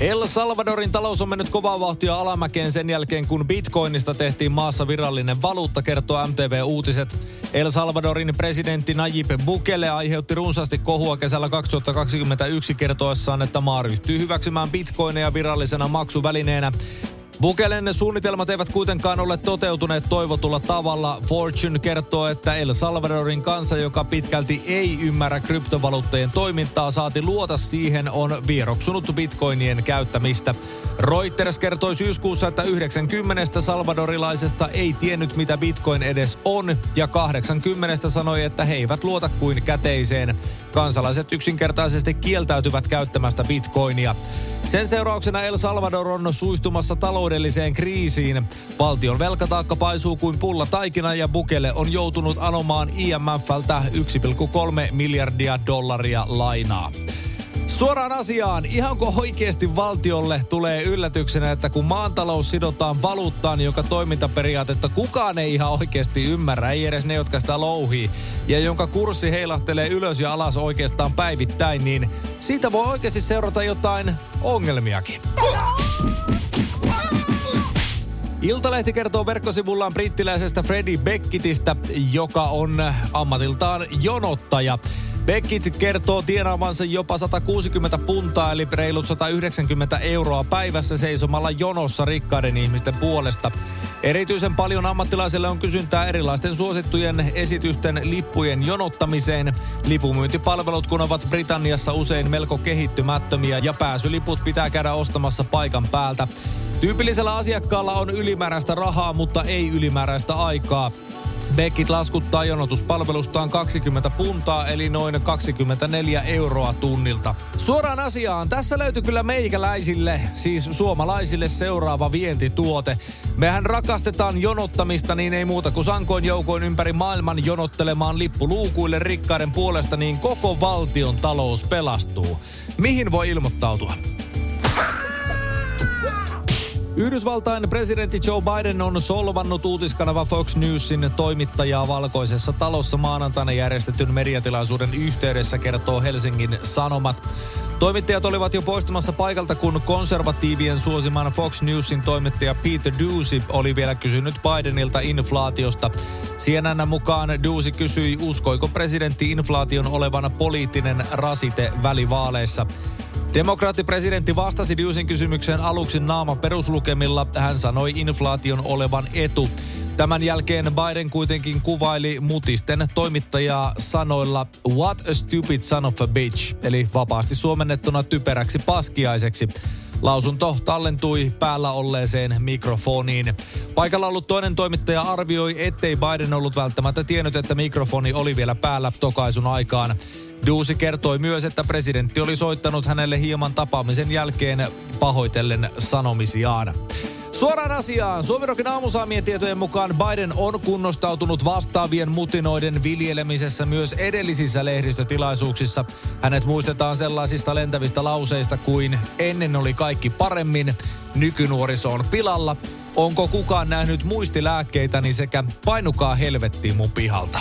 El Salvadorin talous on mennyt kovaa vauhtia alamäkeen sen jälkeen, kun bitcoinista tehtiin maassa virallinen valuutta, kertoo MTV Uutiset. El Salvadorin presidentti Nayib Bukele aiheutti runsaasti kohua kesällä 2021 kertoessaan, että maa ryhtyy hyväksymään bitcoineja virallisena maksuvälineenä. Bukelen suunnitelmat eivät kuitenkaan ole toteutuneet toivotulla tavalla. Fortune kertoo, että El Salvadorin kansa, joka pitkälti ei ymmärrä kryptovaluuttojen toimintaa, saati luota siihen, on vieroksunut bitcoinien käyttämistä. Reuters kertoi syyskuussa, että 90 salvadorilaisesta ei tiennyt, mitä bitcoin edes on, ja 80 sanoi, että he eivät luota kuin käteiseen. Kansalaiset yksinkertaisesti kieltäytyvät käyttämästä bitcoinia. Sen seurauksena El Salvador on suistumassa taloudelliseen kriisiin. Valtion velkataakka paisuu kuin pulla taikina ja Bukele on joutunut anomaan IMFltä 1,3 miljardia dollaria lainaa. Suoraan asiaan, ihanko oikeasti valtiolle tulee yllätyksenä, että kun maantalous sidotaan valuuttaan, joka toimintaperiaatetta kukaan ei ihan oikeasti ymmärrä, ei edes ne, jotka sitä louhii, ja jonka kurssi heilahtelee ylös ja alas oikeastaan päivittäin, niin siitä voi oikeasti seurata jotain ongelmiakin. Iltalehti kertoo verkkosivullaan brittiläisestä Freddie Becketistä, joka on ammatiltaan jonottaja. Beckett kertoo tienaavansa jopa 160 puntaa eli reilut 190 euroa päivässä seisomalla jonossa rikkaiden ihmisten puolesta. Erityisen paljon ammattilaisille on kysyntää erilaisten suosittujen esitysten lippujen jonottamiseen. Lipumyyntipalvelut kun ovat Britanniassa usein melko kehittymättömiä ja pääsyliput pitää käydä ostamassa paikan päältä. Tyypillisellä asiakkaalla on ylimääräistä rahaa, mutta ei ylimääräistä aikaa. Beckit laskuttaa jonotuspalvelustaan 20 puntaa, eli noin 24 euroa tunnilta. Suoraan asiaan, tässä löytyy kyllä meikäläisille, siis suomalaisille seuraava vientituote. Mehän rakastetaan jonottamista, niin ei muuta kuin sankoin joukoin ympäri maailman jonottelemaan lippuluukuille rikkaiden puolesta, niin koko valtion talous pelastuu. Mihin voi ilmoittautua? Yhdysvaltain presidentti Joe Biden on solvannut uutiskanava Fox Newsin toimittajaa valkoisessa talossa maanantaina järjestetyn mediatilaisuuden yhteydessä, kertoo Helsingin Sanomat. Toimittajat olivat jo poistumassa paikalta, kun konservatiivien suosiman Fox Newsin toimittaja Peter Ducey oli vielä kysynyt Bidenilta inflaatiosta. CNN mukaan Ducey kysyi, uskoiko presidentti inflaation olevan poliittinen rasite välivaaleissa. Demokraattipresidentti vastasi Dewsin kysymykseen aluksi naama peruslukemilla. Hän sanoi inflaation olevan etu. Tämän jälkeen Biden kuitenkin kuvaili mutisten toimittajaa sanoilla What a stupid son of a bitch, eli vapaasti suomennettuna typeräksi paskiaiseksi. Lausunto tallentui päällä olleeseen mikrofoniin. Paikalla ollut toinen toimittaja arvioi, ettei Biden ollut välttämättä tiennyt, että mikrofoni oli vielä päällä tokaisun aikaan. Duusi kertoi myös, että presidentti oli soittanut hänelle hieman tapaamisen jälkeen pahoitellen sanomisiaan. Suoraan asiaan. Suomirokin aamusaamien tietojen mukaan Biden on kunnostautunut vastaavien mutinoiden viljelemisessä myös edellisissä lehdistötilaisuuksissa. Hänet muistetaan sellaisista lentävistä lauseista kuin ennen oli kaikki paremmin, nykynuoriso on pilalla, onko kukaan nähnyt muistilääkkeitäni sekä painukaa helvettiin mun pihalta.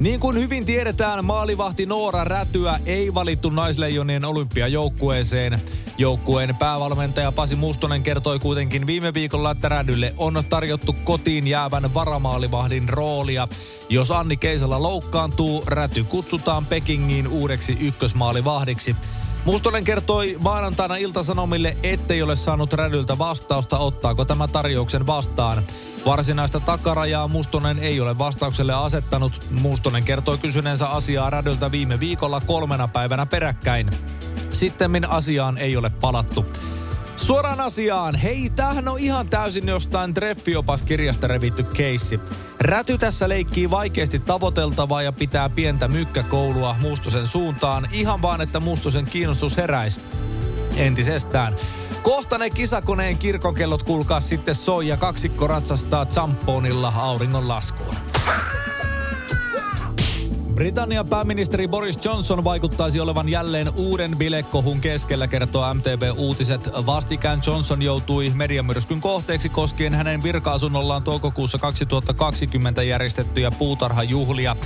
Niin kuin hyvin tiedetään, maalivahti Noora Rätyä ei valittu naisleijonien olympiajoukkueeseen. Joukkueen päävalmentaja Pasi Mustonen kertoi kuitenkin viime viikolla, että Rädylle on tarjottu kotiin jäävän varamaalivahdin roolia. Jos Anni Keisala loukkaantuu, Räty kutsutaan Pekingiin uudeksi ykkösmaalivahdiksi. Mustonen kertoi maanantaina Iltasanomille, ettei ole saanut Rädyltä vastausta, ottaako tämä tarjouksen vastaan. Varsinaista takarajaa Mustonen ei ole vastaukselle asettanut. Mustonen kertoi kysyneensä asiaa Rädyltä viime viikolla kolmena päivänä peräkkäin. Sittemmin asiaan ei ole palattu. Suoraan asiaan. Hei, tämähän on ihan täysin jostain treffiopaskirjasta revitty keissi. Räty tässä leikkii vaikeasti tavoiteltavaa ja pitää pientä mykkäkoulua Mustosen suuntaan, ihan vaan että Mustosen kiinnostus heräisi. entisestään. Kohta ne kisakoneen kirkokellot kuulkaa sitten soi ja kaksikko ratsastaa zamponilla auringon laskuun. Britannian pääministeri Boris Johnson vaikuttaisi olevan jälleen uuden bilekohun keskellä, kertoo MTV Uutiset. Vastikään Johnson joutui mediamyrskyn kohteeksi koskien hänen virka-asunnollaan toukokuussa 2020 järjestettyjä puutarhajuhlia.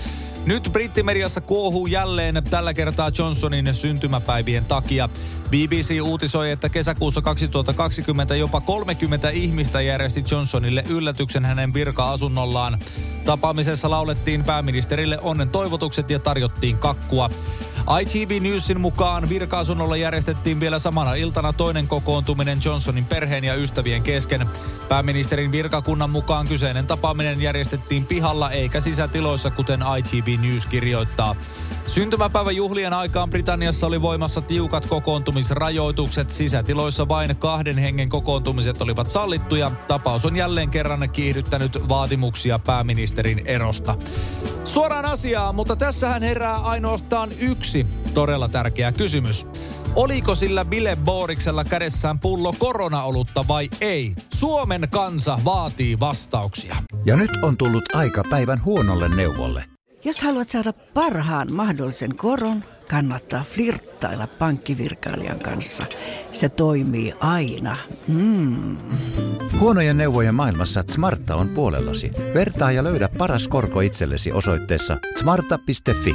Nyt brittimediassa kuohuu jälleen tällä kertaa Johnsonin syntymäpäivien takia. BBC uutisoi, että kesäkuussa 2020 jopa 30 ihmistä järjesti Johnsonille yllätyksen hänen virka-asunnollaan. Tapaamisessa laulettiin pääministerille onnen toivotukset ja tarjottiin kakkua. ITV Newsin mukaan virka-asunnolla järjestettiin vielä samana iltana toinen kokoontuminen Johnsonin perheen ja ystävien kesken. Pääministerin virkakunnan mukaan kyseinen tapaaminen järjestettiin pihalla eikä sisätiloissa, kuten ITV News kirjoittaa. Syntymäpäivän juhlien aikaan Britanniassa oli voimassa tiukat kokoontumisrajoitukset. Sisätiloissa vain kahden hengen kokoontumiset olivat sallittuja. Tapaus on jälleen kerran kiihdyttänyt vaatimuksia pääministerin erosta. Suoraan asiaan, mutta tässähän herää ainoastaan yksi todella tärkeä kysymys. Oliko sillä Bille Booriksella kädessään pullo koronaolutta vai ei? Suomen kansa vaatii vastauksia. Ja nyt on tullut aika päivän huonolle neuvolle. Jos haluat saada parhaan mahdollisen koron, kannattaa flirttailla pankkivirkailijan kanssa. Se toimii aina. Mm. Huonojen neuvojen maailmassa Smarta on puolellasi. Vertaa ja löydä paras korko itsellesi osoitteessa smarta.fi.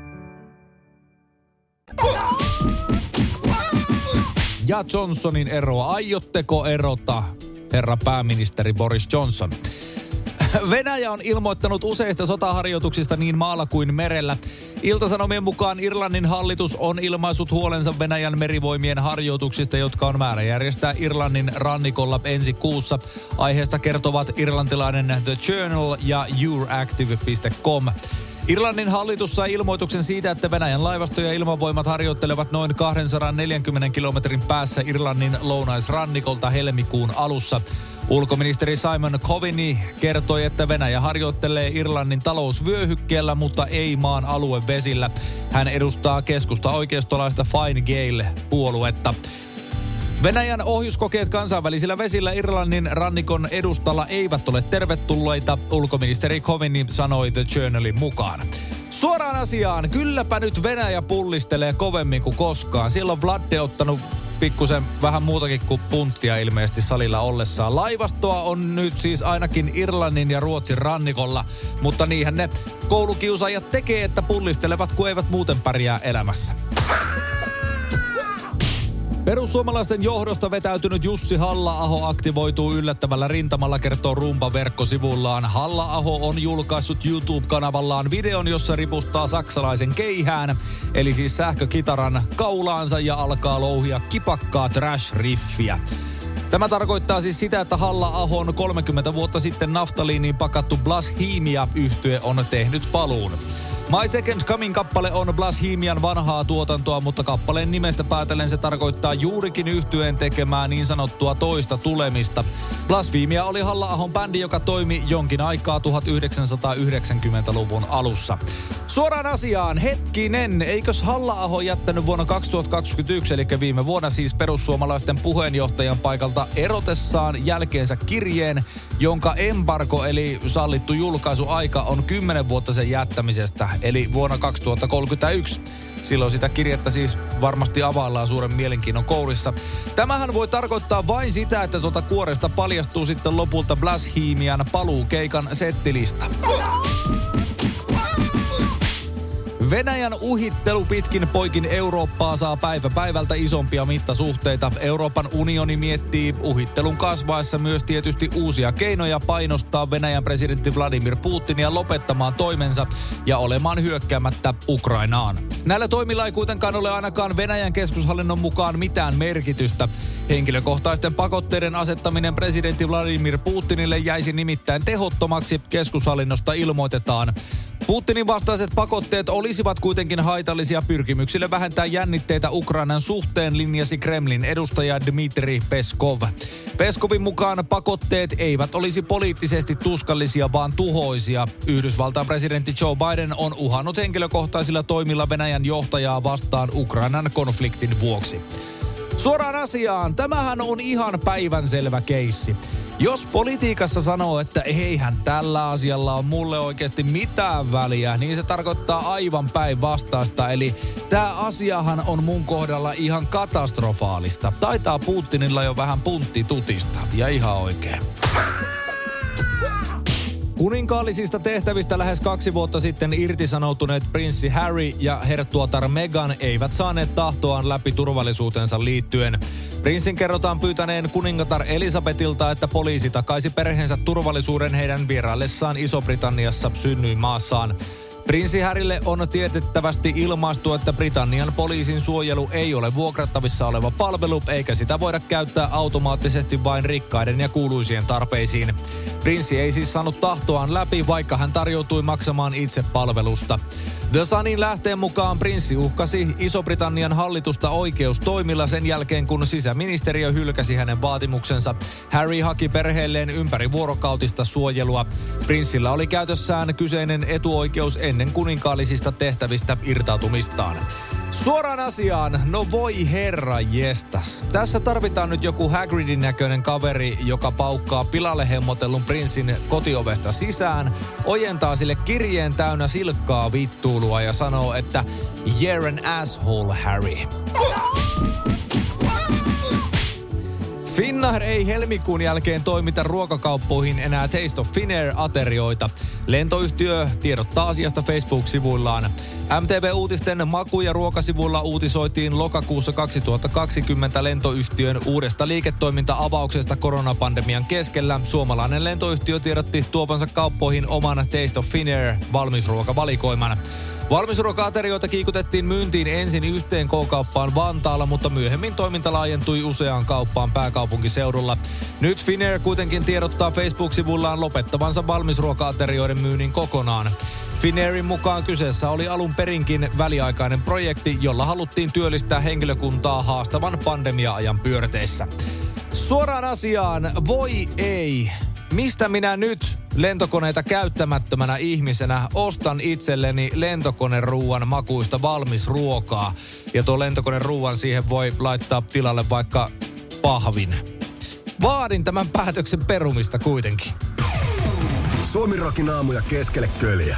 ja Johnsonin eroa. Aiotteko erota, herra pääministeri Boris Johnson? Venäjä on ilmoittanut useista sotaharjoituksista niin maalla kuin merellä. Iltasanomien mukaan Irlannin hallitus on ilmaissut huolensa Venäjän merivoimien harjoituksista, jotka on määrä järjestää Irlannin rannikolla ensi kuussa. Aiheesta kertovat irlantilainen The Journal ja Euractiv.com. Irlannin hallitus sai ilmoituksen siitä, että Venäjän laivasto ja ilmavoimat harjoittelevat noin 240 kilometrin päässä Irlannin lounaisrannikolta helmikuun alussa. Ulkoministeri Simon Coveney kertoi, että Venäjä harjoittelee Irlannin talousvyöhykkeellä, mutta ei maan aluevesillä. Hän edustaa keskusta oikeistolaista Fine Gael-puoluetta. Venäjän ohjuskokeet kansainvälisillä vesillä Irlannin rannikon edustalla eivät ole tervetulleita, ulkoministeri Kovini sanoi The Journalin mukaan. Suoraan asiaan, kylläpä nyt Venäjä pullistelee kovemmin kuin koskaan. Siellä on Vladde ottanut pikkusen vähän muutakin kuin punttia ilmeisesti salilla ollessaan. Laivastoa on nyt siis ainakin Irlannin ja Ruotsin rannikolla, mutta niinhän ne koulukiusaajat tekee, että pullistelevat, kun eivät muuten pärjää elämässä. Perussuomalaisten johdosta vetäytynyt Jussi Halla-aho aktivoituu yllättävällä rintamalla, kertoo Rumpa verkkosivullaan. Halla-aho on julkaissut YouTube-kanavallaan videon, jossa ripustaa saksalaisen keihään, eli siis sähkökitaran kaulaansa ja alkaa louhia kipakkaa trash-riffiä. Tämä tarkoittaa siis sitä, että Halla-ahon 30 vuotta sitten naftaliiniin pakattu Blasphemia yhtye on tehnyt paluun. My Second Coming-kappale on Blasphemian vanhaa tuotantoa, mutta kappaleen nimestä päätellen se tarkoittaa juurikin yhtyeen tekemää niin sanottua toista tulemista. Blasphemia oli Halla-ahon bändi, joka toimi jonkin aikaa 1990-luvun alussa. Suoraan asiaan, hetkinen, eikös Halla-aho jättänyt vuonna 2021, eli viime vuonna siis perussuomalaisten puheenjohtajan paikalta erotessaan jälkeensä kirjeen, jonka embargo eli sallittu julkaisuaika on 10 vuotta sen jättämisestä eli vuonna 2031. Silloin sitä kirjettä siis varmasti availlaan suuren mielenkiinnon kourissa. Tämähän voi tarkoittaa vain sitä, että tuota kuoresta paljastuu sitten lopulta Blasphemian paluukeikan settilista. Venäjän uhittelu pitkin poikin Eurooppaa saa päivä päivältä isompia mittasuhteita. Euroopan unioni miettii uhittelun kasvaessa myös tietysti uusia keinoja painostaa Venäjän presidentti Vladimir Putinia lopettamaan toimensa ja olemaan hyökkäämättä Ukrainaan. Näillä toimilla ei kuitenkaan ole ainakaan Venäjän keskushallinnon mukaan mitään merkitystä. Henkilökohtaisten pakotteiden asettaminen presidentti Vladimir Putinille jäisi nimittäin tehottomaksi, keskushallinnosta ilmoitetaan. Putinin vastaiset pakotteet olisivat kuitenkin haitallisia pyrkimyksille vähentää jännitteitä Ukrainan suhteen, linjasi Kremlin edustaja Dmitri Peskov. Peskovin mukaan pakotteet eivät olisi poliittisesti tuskallisia, vaan tuhoisia. Yhdysvaltain presidentti Joe Biden on uhannut henkilökohtaisilla toimilla Venäjän johtajaa vastaan Ukrainan konfliktin vuoksi. Suoraan asiaan, tämähän on ihan päivänselvä keissi. Jos politiikassa sanoo, että eihän tällä asialla on mulle oikeasti mitään väliä, niin se tarkoittaa aivan päinvastaista. Eli tämä asiahan on mun kohdalla ihan katastrofaalista. Taitaa Putinilla jo vähän puntti tutista. Ja ihan oikein. Kuninkaallisista tehtävistä lähes kaksi vuotta sitten irtisanoutuneet prinssi Harry ja herttuatar Meghan eivät saaneet tahtoaan läpi turvallisuutensa liittyen. Prinssin kerrotaan pyytäneen kuningatar Elisabetilta, että poliisi takaisi perheensä turvallisuuden heidän vieraillessaan Iso-Britanniassa synnyin maassaan. Prinssi Härille on tiedettävästi ilmaistu, että Britannian poliisin suojelu ei ole vuokrattavissa oleva palvelu, eikä sitä voida käyttää automaattisesti vain rikkaiden ja kuuluisien tarpeisiin. Prinssi ei siis saanut tahtoaan läpi, vaikka hän tarjoutui maksamaan itse palvelusta. The Sunin lähteen mukaan prinssi uhkasi Iso-Britannian hallitusta oikeustoimilla sen jälkeen, kun sisäministeriö hylkäsi hänen vaatimuksensa. Harry haki perheelleen ympäri vuorokautista suojelua. Prinssillä oli käytössään kyseinen etuoikeus ennen kuninkaallisista tehtävistä irtautumistaan. Suoraan asiaan, no voi herra jestas. Tässä tarvitaan nyt joku Hagridin näköinen kaveri, joka paukkaa pilalle hemmotellun prinssin kotiovesta sisään, ojentaa sille kirjeen täynnä silkkaa vittuulua ja sanoo, että you're an asshole, Harry. Finnair ei helmikuun jälkeen toimita ruokakauppoihin enää Taste of Finnair-aterioita. Lentoyhtiö tiedottaa asiasta Facebook-sivuillaan. MTV-uutisten maku- ja ruokasivuilla uutisoitiin lokakuussa 2020 lentoyhtiön uudesta liiketoiminta-avauksesta koronapandemian keskellä. Suomalainen lentoyhtiö tiedotti tuovansa kauppoihin oman Taste of Finnair valmisruokavalikoiman. Valmisruoka-aterioita kiikutettiin myyntiin ensin yhteen K-kauppaan Vantaalla, mutta myöhemmin toiminta laajentui useaan kauppaan pääkaupunkiseudulla. Nyt Finnair kuitenkin tiedottaa Facebook-sivullaan lopettavansa valmisruoka-aterioiden myynnin kokonaan. Finnairin mukaan kyseessä oli alun perinkin väliaikainen projekti, jolla haluttiin työllistää henkilökuntaa haastavan pandemia-ajan pyörteissä. Suoraan asiaan, voi ei. Mistä minä nyt lentokoneita käyttämättömänä ihmisenä ostan itselleni lentokoneruuan makuista valmis ruokaa. Ja tuo lentokoneruuan siihen voi laittaa tilalle vaikka pahvin. Vaadin tämän päätöksen perumista kuitenkin. Suomi aamuja keskelle köljä.